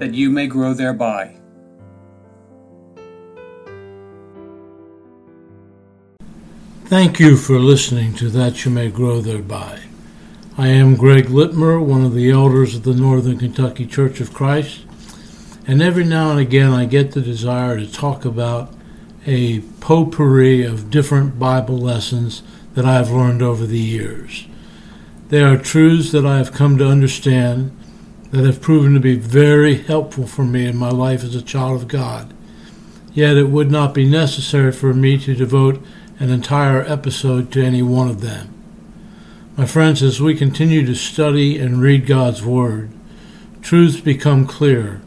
that you may grow thereby. Thank you for listening to That You May Grow Thereby. I am Greg Litmer, one of the elders of the Northern Kentucky Church of Christ, and every now and again I get the desire to talk about a potpourri of different Bible lessons that I have learned over the years. They are truths that I have come to understand that have proven to be very helpful for me in my life as a child of God. Yet it would not be necessary for me to devote an entire episode to any one of them. My friends, as we continue to study and read God's Word, truths become clear,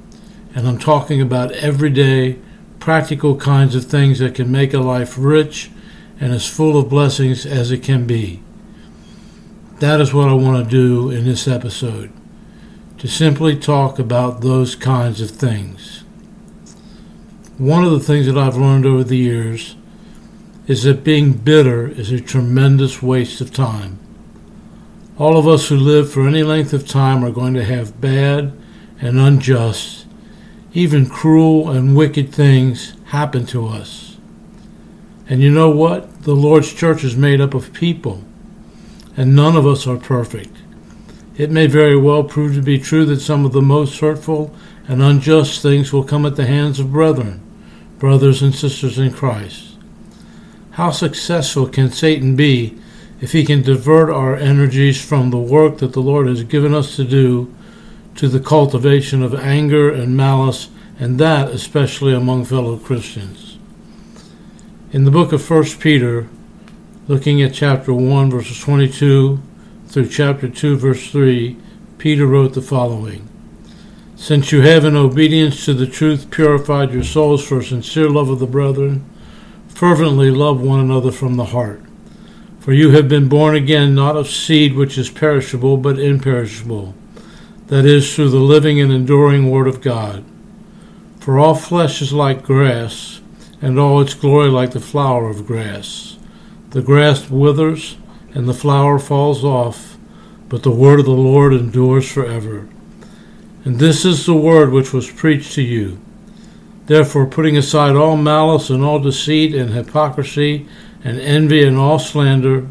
and I'm talking about everyday, practical kinds of things that can make a life rich and as full of blessings as it can be. That is what I want to do in this episode to simply talk about those kinds of things. One of the things that I've learned over the years is that being bitter is a tremendous waste of time. All of us who live for any length of time are going to have bad and unjust, even cruel and wicked things happen to us. And you know what? The Lord's church is made up of people, and none of us are perfect. It may very well prove to be true that some of the most hurtful and unjust things will come at the hands of brethren, brothers and sisters in Christ. How successful can Satan be if he can divert our energies from the work that the Lord has given us to do to the cultivation of anger and malice, and that especially among fellow Christians. In the book of 1 Peter, looking at chapter 1, verses 22 through chapter 2, verse 3, Peter wrote the following Since you have, in obedience to the truth, purified your souls for sincere love of the brethren, fervently love one another from the heart. For you have been born again, not of seed which is perishable, but imperishable, that is, through the living and enduring Word of God. For all flesh is like grass, and all its glory like the flower of grass. The grass withers, and the flower falls off, but the word of the Lord endures forever. And this is the word which was preached to you. Therefore, putting aside all malice and all deceit and hypocrisy, and envy and all slander,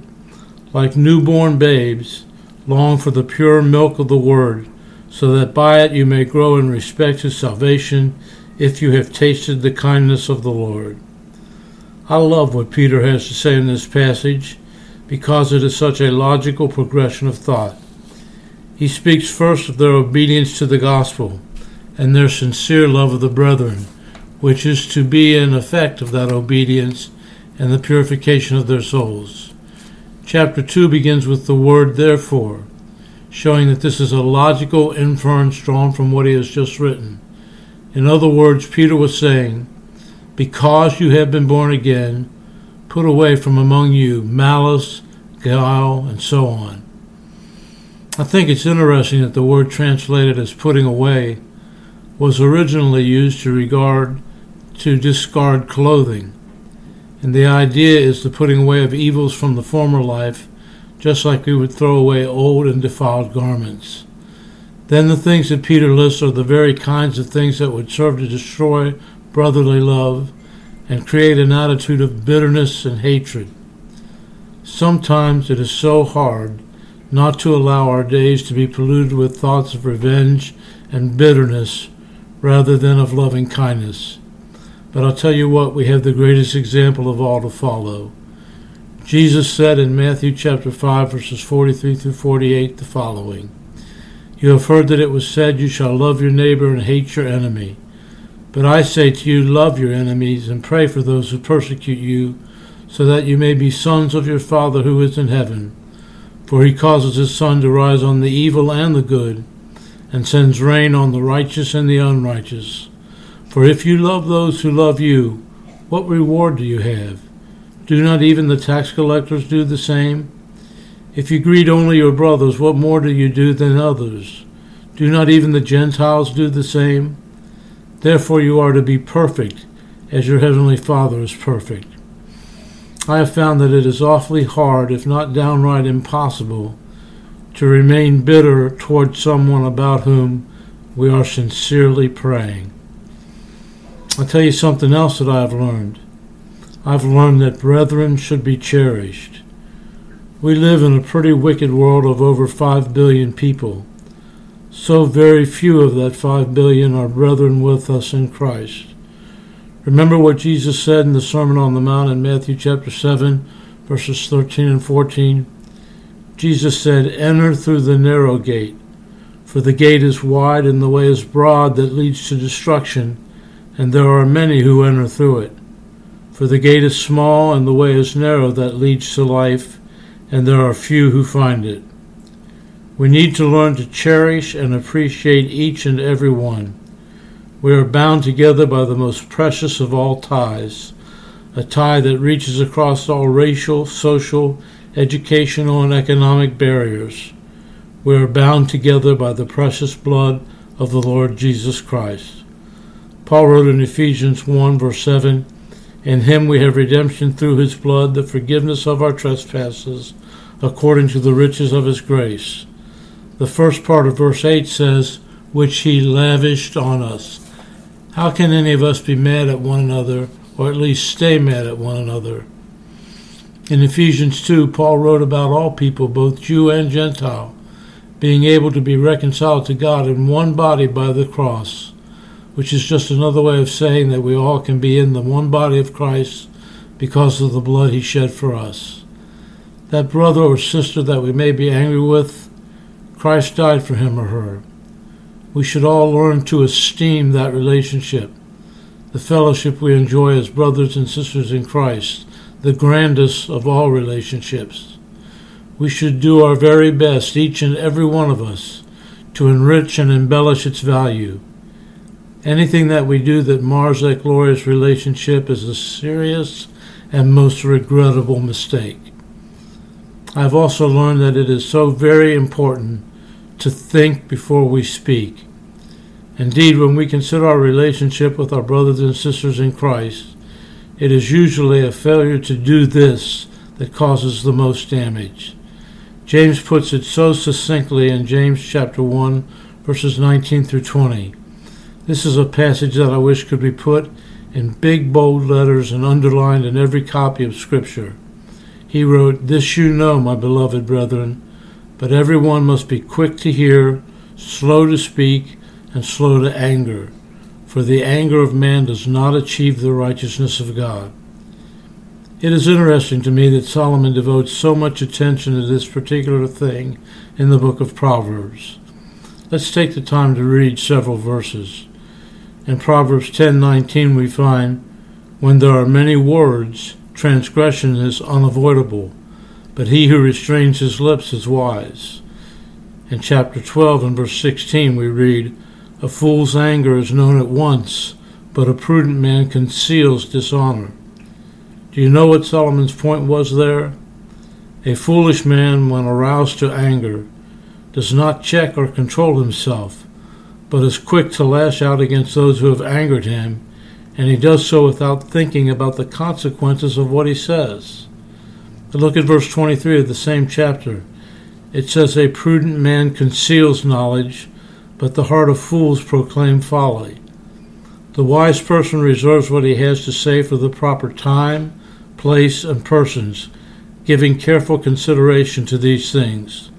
like newborn babes, long for the pure milk of the word, so that by it you may grow in respect to salvation, if you have tasted the kindness of the Lord. I love what Peter has to say in this passage because it is such a logical progression of thought. He speaks first of their obedience to the gospel and their sincere love of the brethren, which is to be an effect of that obedience and the purification of their souls. Chapter 2 begins with the word therefore, showing that this is a logical inference drawn from what he has just written. In other words, Peter was saying, Because you have been born again, put away from among you malice, guile, and so on. I think it's interesting that the word translated as putting away was originally used to regard to discard clothing. And the idea is the putting away of evils from the former life, just like we would throw away old and defiled garments. Then the things that Peter lists are the very kinds of things that would serve to destroy brotherly love and create an attitude of bitterness and hatred. Sometimes it is so hard not to allow our days to be polluted with thoughts of revenge and bitterness rather than of loving kindness. But I'll tell you what, we have the greatest example of all to follow. Jesus said in Matthew chapter 5 verses 43 through 48 the following. You have heard that it was said, You shall love your neighbor and hate your enemy. But I say to you, love your enemies and pray for those who persecute you, so that you may be sons of your Father who is in heaven. For he causes his sun to rise on the evil and the good, and sends rain on the righteous and the unrighteous. For if you love those who love you, what reward do you have? Do not even the tax collectors do the same? If you greet only your brothers, what more do you do than others? Do not even the Gentiles do the same? Therefore you are to be perfect, as your heavenly Father is perfect. I have found that it is awfully hard, if not downright impossible, to remain bitter toward someone about whom we are sincerely praying. I'll tell you something else that I've learned. I've learned that brethren should be cherished. We live in a pretty wicked world of over 5 billion people. So very few of that 5 billion are brethren with us in Christ. Remember what Jesus said in the Sermon on the Mount in Matthew chapter 7, verses 13 and 14? Jesus said, Enter through the narrow gate, for the gate is wide and the way is broad that leads to destruction, and there are many who enter through it. For the gate is small and the way is narrow that leads to life, and there are few who find it. We need to learn to cherish and appreciate each and every one. We are bound together by the most precious of all ties, a tie that reaches across all racial, social, educational, and economic barriers. We are bound together by the precious blood of the Lord Jesus Christ. Paul wrote in Ephesians 1, verse 7 In him we have redemption through his blood, the forgiveness of our trespasses, according to the riches of his grace. The first part of verse 8 says, Which he lavished on us. How can any of us be mad at one another, or at least stay mad at one another? In Ephesians 2, Paul wrote about all people, both Jew and Gentile, being able to be reconciled to God in one body by the cross, which is just another way of saying that we all can be in the one body of Christ because of the blood he shed for us. That brother or sister that we may be angry with, Christ died for him or her. We should all learn to esteem that relationship, the fellowship we enjoy as brothers and sisters in Christ the grandest of all relationships. We should do our very best, each and every one of us, to enrich and embellish its value. Anything that we do that mars that glorious relationship is a serious and most regrettable mistake. I've also learned that it is so very important to think before we speak. Indeed, when we consider our relationship with our brothers and sisters in Christ, it is usually a failure to do this that causes the most damage. James puts it so succinctly in James chapter 1 verses 19 through 20. This is a passage that I wish could be put in big bold letters and underlined in every copy of scripture. He wrote, This you know, my beloved brethren, but every one must be quick to hear, slow to speak, and slow to anger for the anger of man does not achieve the righteousness of God. It is interesting to me that Solomon devotes so much attention to this particular thing in the book of Proverbs. Let's take the time to read several verses. In Proverbs 10:19 we find, "When there are many words, transgression is unavoidable, but he who restrains his lips is wise." In chapter 12 and verse 16 we read, a fool's anger is known at once, but a prudent man conceals dishonor. Do you know what Solomon's point was there? A foolish man, when aroused to anger, does not check or control himself, but is quick to lash out against those who have angered him, and he does so without thinking about the consequences of what he says. But look at verse 23 of the same chapter. It says, A prudent man conceals knowledge, but the heart of fools proclaim folly. The wise person reserves what he has to say for the proper time, place, and persons, giving careful consideration to these things.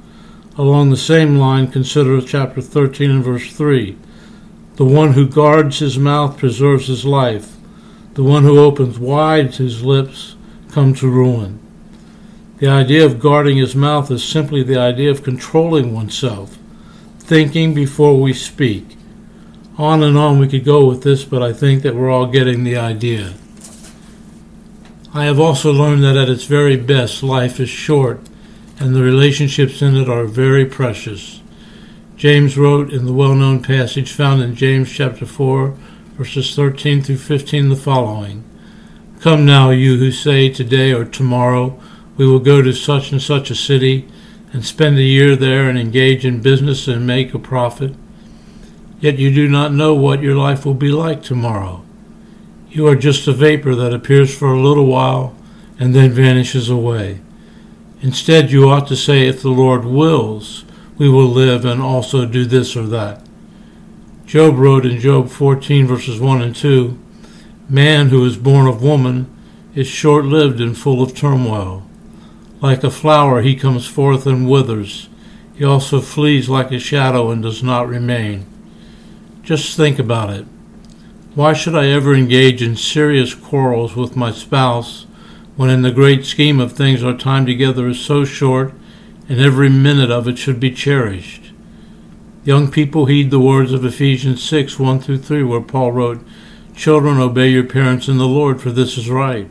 Along the same line, consider chapter 13 and verse 3. The one who guards his mouth preserves his life. The one who opens wide his lips comes to ruin. The idea of guarding his mouth is simply the idea of controlling oneself thinking before we speak. On and on we could go with this, but I think that we're all getting the idea. I have also learned that at its very best, life is short, and the relationships in it are very precious. James wrote in the well known passage found in James chapter 4, verses 13 through 15 the following Come now, you who say today or tomorrow, we will go to such and such a city and spend a year there and engage in business and make a profit. Yet you do not know what your life will be like tomorrow. You are just a vapor that appears for a little while and then vanishes away. Instead, you ought to say, If the Lord wills, we will live and also do this or that. Job wrote in Job 14, verses 1 and 2 Man who is born of woman is short lived and full of turmoil. Like a flower, he comes forth and withers. He also flees like a shadow and does not remain. Just think about it. Why should I ever engage in serious quarrels with my spouse when, in the great scheme of things, our time together is so short and every minute of it should be cherished? Young people heed the words of Ephesians 6 1 through 3, where Paul wrote, Children, obey your parents in the Lord, for this is right.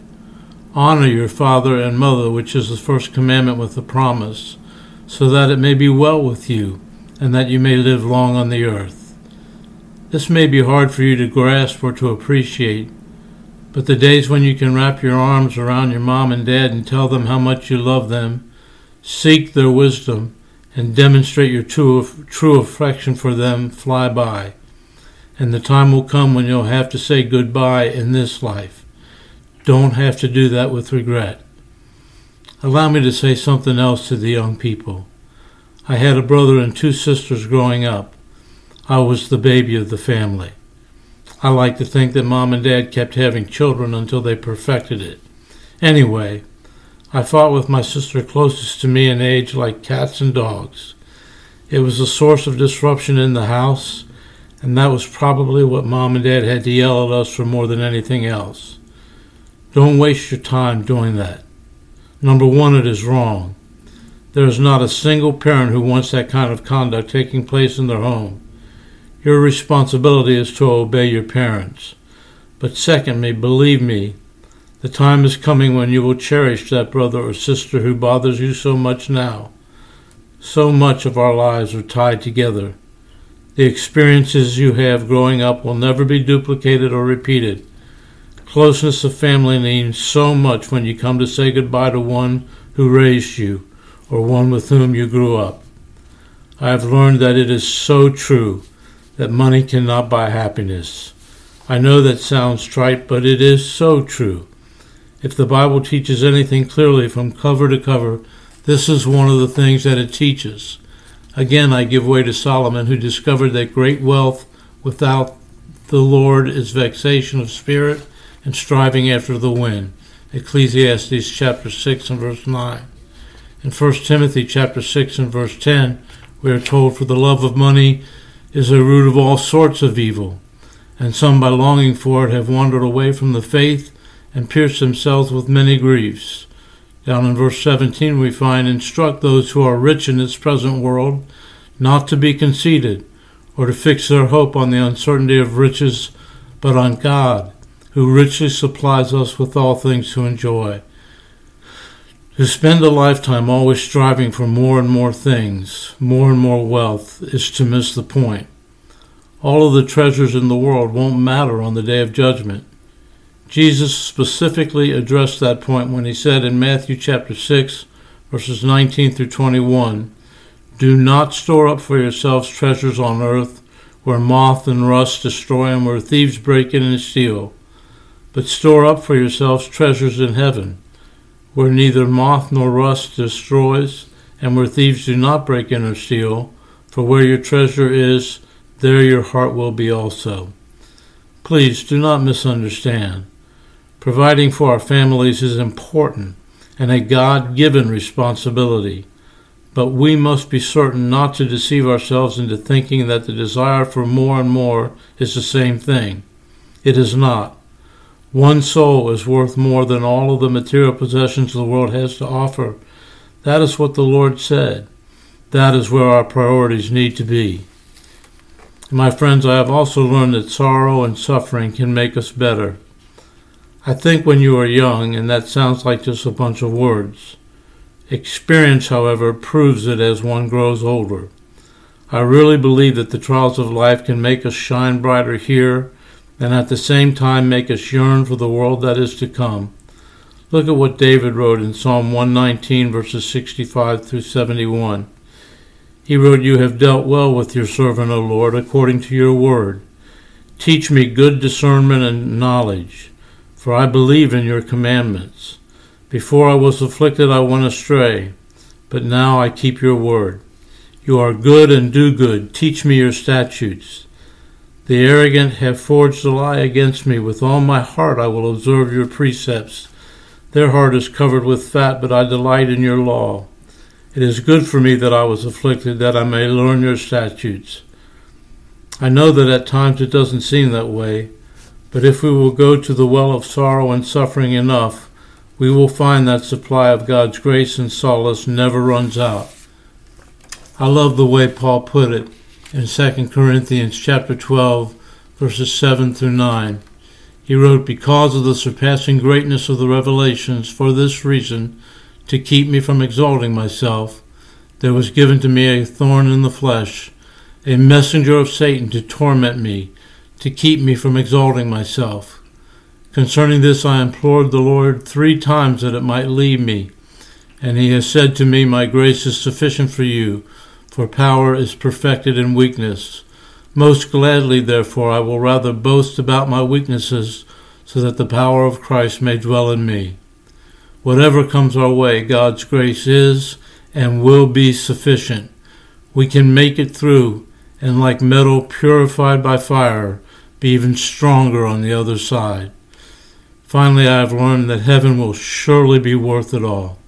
Honor your father and mother, which is the first commandment with a promise, so that it may be well with you, and that you may live long on the earth. This may be hard for you to grasp or to appreciate, but the days when you can wrap your arms around your mom and dad and tell them how much you love them, seek their wisdom, and demonstrate your true, true affection for them fly by. And the time will come when you'll have to say goodbye in this life. Don't have to do that with regret. Allow me to say something else to the young people. I had a brother and two sisters growing up. I was the baby of the family. I like to think that mom and dad kept having children until they perfected it. Anyway, I fought with my sister closest to me in age like cats and dogs. It was a source of disruption in the house, and that was probably what mom and dad had to yell at us for more than anything else. Don't waste your time doing that. Number one, it is wrong. There is not a single parent who wants that kind of conduct taking place in their home. Your responsibility is to obey your parents. But secondly, believe me, the time is coming when you will cherish that brother or sister who bothers you so much now. So much of our lives are tied together. The experiences you have growing up will never be duplicated or repeated. Closeness of family means so much when you come to say goodbye to one who raised you or one with whom you grew up. I have learned that it is so true that money cannot buy happiness. I know that sounds trite, but it is so true. If the Bible teaches anything clearly from cover to cover, this is one of the things that it teaches. Again, I give way to Solomon, who discovered that great wealth without the Lord is vexation of spirit and striving after the wind. Ecclesiastes chapter 6 and verse 9. In 1 Timothy chapter 6 and verse 10, we are told, For the love of money is a root of all sorts of evil, and some by longing for it have wandered away from the faith and pierced themselves with many griefs. Down in verse 17, we find, Instruct those who are rich in this present world not to be conceited, or to fix their hope on the uncertainty of riches, but on God, who richly supplies us with all things to enjoy. To spend a lifetime always striving for more and more things, more and more wealth, is to miss the point. All of the treasures in the world won't matter on the day of judgment. Jesus specifically addressed that point when he said in Matthew chapter 6, verses 19 through 21, Do not store up for yourselves treasures on earth, where moth and rust destroy and where thieves break in and steal, but store up for yourselves treasures in heaven, where neither moth nor rust destroys, and where thieves do not break in or steal, for where your treasure is, there your heart will be also. Please do not misunderstand. Providing for our families is important and a God given responsibility, but we must be certain not to deceive ourselves into thinking that the desire for more and more is the same thing. It is not. One soul is worth more than all of the material possessions the world has to offer. That is what the Lord said. That is where our priorities need to be. My friends, I have also learned that sorrow and suffering can make us better. I think when you are young, and that sounds like just a bunch of words. Experience, however, proves it as one grows older. I really believe that the trials of life can make us shine brighter here and at the same time make us yearn for the world that is to come. Look at what David wrote in Psalm 119, verses 65 through 71. He wrote, You have dealt well with your servant, O Lord, according to your word. Teach me good discernment and knowledge, for I believe in your commandments. Before I was afflicted, I went astray, but now I keep your word. You are good and do good. Teach me your statutes. The arrogant have forged a lie against me. With all my heart I will observe your precepts. Their heart is covered with fat, but I delight in your law. It is good for me that I was afflicted, that I may learn your statutes. I know that at times it doesn't seem that way, but if we will go to the well of sorrow and suffering enough, we will find that supply of God's grace and solace never runs out. I love the way Paul put it in 2 Corinthians chapter 12 verses 7 through 9. He wrote, Because of the surpassing greatness of the revelations, for this reason, to keep me from exalting myself, there was given to me a thorn in the flesh, a messenger of Satan to torment me, to keep me from exalting myself. Concerning this I implored the Lord three times that it might leave me. And he has said to me, My grace is sufficient for you for power is perfected in weakness. Most gladly, therefore, I will rather boast about my weaknesses, so that the power of Christ may dwell in me. Whatever comes our way, God's grace is and will be sufficient. We can make it through, and like metal purified by fire, be even stronger on the other side. Finally, I have learned that heaven will surely be worth it all.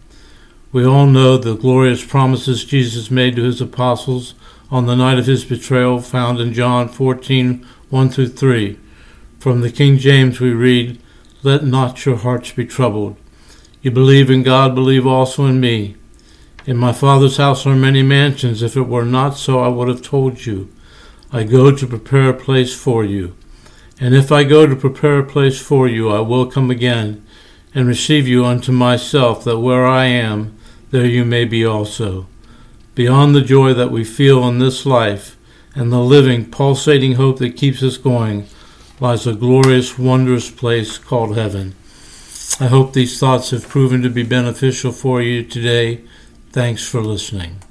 We all know the glorious promises Jesus made to his apostles on the night of his betrayal, found in John 14 1 through 3. From the King James we read, Let not your hearts be troubled. You believe in God, believe also in me. In my Father's house are many mansions. If it were not so, I would have told you. I go to prepare a place for you. And if I go to prepare a place for you, I will come again and receive you unto myself, that where I am, there you may be also. Beyond the joy that we feel in this life and the living, pulsating hope that keeps us going lies a glorious, wondrous place called heaven. I hope these thoughts have proven to be beneficial for you today. Thanks for listening.